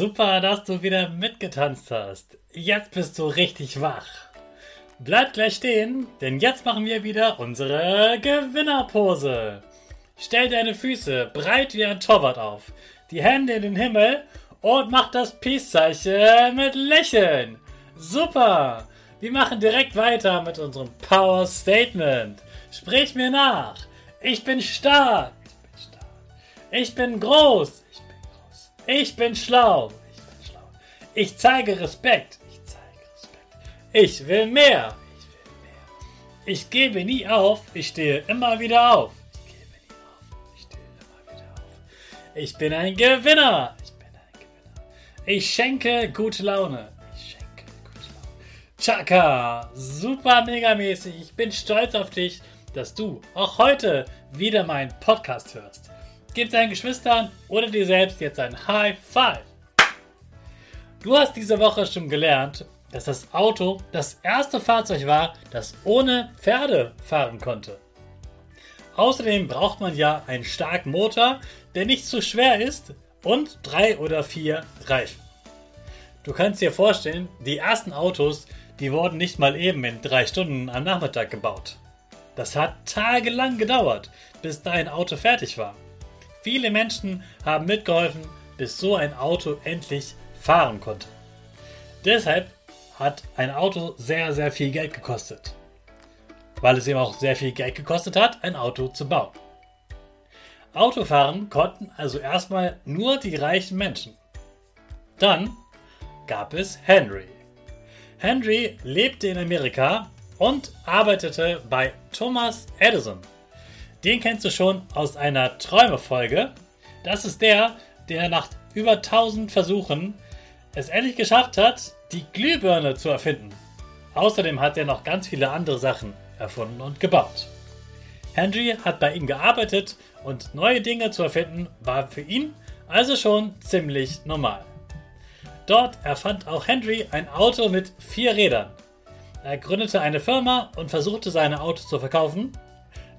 Super, dass du wieder mitgetanzt hast. Jetzt bist du richtig wach. Bleib gleich stehen, denn jetzt machen wir wieder unsere Gewinnerpose. Stell deine Füße breit wie ein Torwart auf, die Hände in den Himmel und mach das Peace-Zeichen mit Lächeln. Super! Wir machen direkt weiter mit unserem Power Statement. Sprich mir nach. Ich bin stark. Ich bin stark. Ich bin groß. Ich bin groß. Ich bin schlau. Ich zeige Respekt. Ich zeige Respekt. Ich will mehr. Ich will mehr. Ich gebe nie auf. Ich stehe immer wieder auf. Ich gebe nie auf. Ich stehe immer wieder auf. Ich bin ein Gewinner. Ich bin ein Gewinner. Ich schenke gute Laune. Ich schenke gute Laune. Chaka, super megamäßig. Ich bin stolz auf dich, dass du auch heute wieder meinen Podcast hörst. Gib deinen Geschwistern oder dir selbst jetzt ein High Five. Du hast diese Woche schon gelernt, dass das Auto das erste Fahrzeug war, das ohne Pferde fahren konnte. Außerdem braucht man ja einen starken Motor, der nicht zu schwer ist und drei oder vier Reifen. Du kannst dir vorstellen, die ersten Autos, die wurden nicht mal eben in drei Stunden am Nachmittag gebaut. Das hat tagelang gedauert, bis dein Auto fertig war. Viele Menschen haben mitgeholfen, bis so ein Auto endlich fahren konnte. Deshalb hat ein Auto sehr, sehr viel Geld gekostet. Weil es eben auch sehr viel Geld gekostet hat, ein Auto zu bauen. Autofahren konnten also erstmal nur die reichen Menschen. Dann gab es Henry. Henry lebte in Amerika und arbeitete bei Thomas Edison. Den kennst du schon aus einer Träumefolge. Das ist der, der nach über 1000 Versuchen es endlich geschafft hat, die Glühbirne zu erfinden. Außerdem hat er noch ganz viele andere Sachen erfunden und gebaut. Henry hat bei ihm gearbeitet und neue Dinge zu erfinden war für ihn also schon ziemlich normal. Dort erfand auch Henry ein Auto mit vier Rädern. Er gründete eine Firma und versuchte seine Autos zu verkaufen.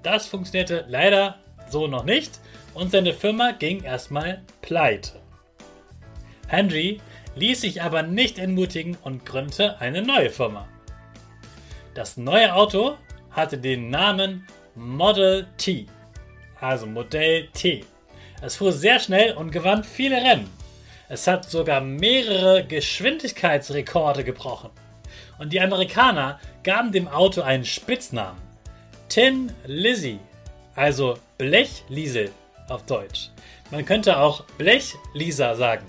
Das funktionierte leider so noch nicht und seine Firma ging erstmal pleite. Henry ließ sich aber nicht entmutigen und gründete eine neue Firma. Das neue Auto hatte den Namen Model T, also Modell T. Es fuhr sehr schnell und gewann viele Rennen. Es hat sogar mehrere Geschwindigkeitsrekorde gebrochen. Und die Amerikaner gaben dem Auto einen Spitznamen. Tin Lizzy, also Blechliesel auf Deutsch. Man könnte auch Blechlisa sagen.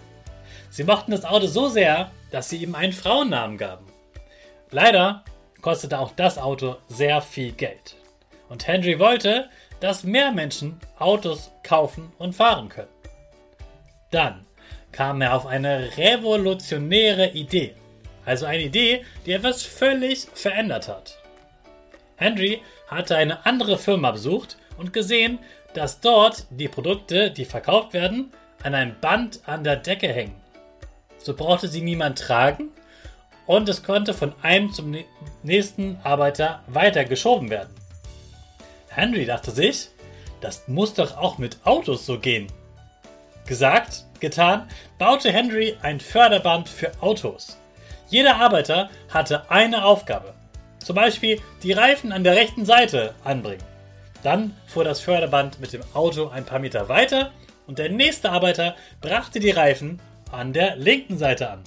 Sie mochten das Auto so sehr, dass sie ihm einen Frauennamen gaben. Leider kostete auch das Auto sehr viel Geld. Und Henry wollte, dass mehr Menschen Autos kaufen und fahren können. Dann kam er auf eine revolutionäre Idee. Also eine Idee, die etwas völlig verändert hat. Henry hatte eine andere Firma besucht und gesehen, dass dort die Produkte, die verkauft werden, an einem Band an der Decke hängen. So brauchte sie niemand tragen und es konnte von einem zum nächsten Arbeiter weiter geschoben werden. Henry dachte sich, das muss doch auch mit Autos so gehen. Gesagt, getan, baute Henry ein Förderband für Autos. Jeder Arbeiter hatte eine Aufgabe. Zum Beispiel die Reifen an der rechten Seite anbringen. Dann fuhr das Förderband mit dem Auto ein paar Meter weiter und der nächste Arbeiter brachte die Reifen an der linken Seite an.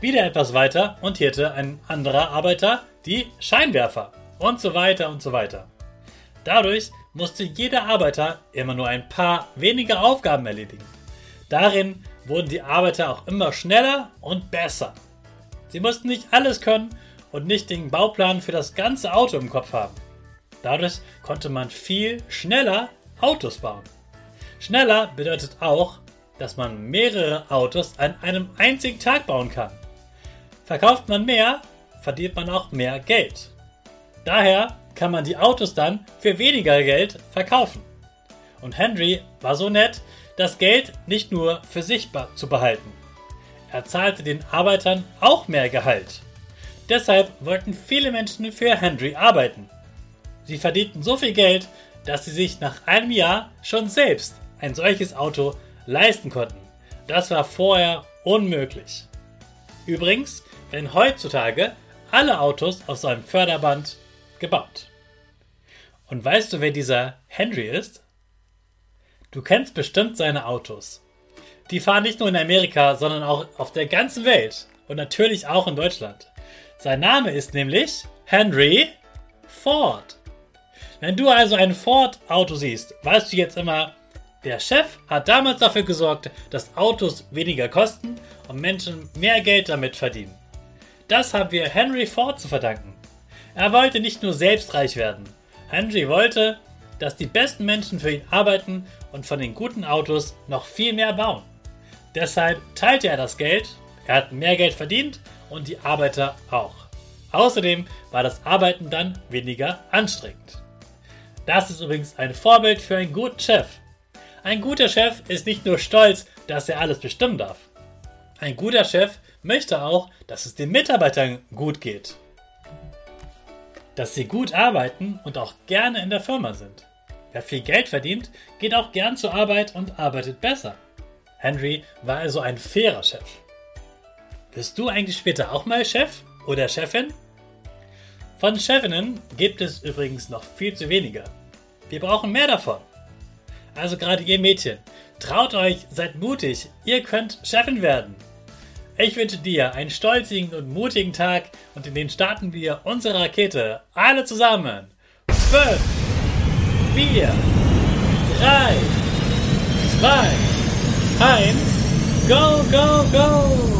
Wieder etwas weiter montierte ein anderer Arbeiter die Scheinwerfer und so weiter und so weiter. Dadurch musste jeder Arbeiter immer nur ein paar wenige Aufgaben erledigen. Darin wurden die Arbeiter auch immer schneller und besser. Sie mussten nicht alles können und nicht den Bauplan für das ganze Auto im Kopf haben. Dadurch konnte man viel schneller Autos bauen. Schneller bedeutet auch, dass man mehrere Autos an einem einzigen Tag bauen kann. Verkauft man mehr, verdient man auch mehr Geld. Daher kann man die Autos dann für weniger Geld verkaufen. Und Henry war so nett, das Geld nicht nur für sich zu behalten. Er zahlte den Arbeitern auch mehr Gehalt. Deshalb wollten viele Menschen für Henry arbeiten. Sie verdienten so viel Geld, dass sie sich nach einem Jahr schon selbst ein solches Auto leisten konnten. Das war vorher unmöglich. Übrigens werden heutzutage alle Autos auf so einem Förderband gebaut. Und weißt du, wer dieser Henry ist? Du kennst bestimmt seine Autos. Die fahren nicht nur in Amerika, sondern auch auf der ganzen Welt und natürlich auch in Deutschland. Sein Name ist nämlich Henry Ford. Wenn du also ein Ford-Auto siehst, weißt du jetzt immer, der Chef hat damals dafür gesorgt, dass Autos weniger kosten und Menschen mehr Geld damit verdienen. Das haben wir Henry Ford zu verdanken. Er wollte nicht nur selbst reich werden. Henry wollte, dass die besten Menschen für ihn arbeiten und von den guten Autos noch viel mehr bauen. Deshalb teilte er das Geld, er hat mehr Geld verdient und die Arbeiter auch. Außerdem war das Arbeiten dann weniger anstrengend. Das ist übrigens ein Vorbild für einen guten Chef. Ein guter Chef ist nicht nur stolz, dass er alles bestimmen darf. Ein guter Chef möchte auch, dass es den Mitarbeitern gut geht. Dass sie gut arbeiten und auch gerne in der Firma sind. Wer viel Geld verdient, geht auch gern zur Arbeit und arbeitet besser. Henry war also ein fairer Chef. Wirst du eigentlich später auch mal Chef oder Chefin? Von Chefinnen gibt es übrigens noch viel zu weniger. Wir brauchen mehr davon. Also gerade ihr Mädchen, traut euch, seid mutig, ihr könnt Chefin werden. Ich wünsche dir einen stolzigen und mutigen Tag und in den starten wir unsere Rakete alle zusammen. 5, 4, 3, 2, 1, go, go, go!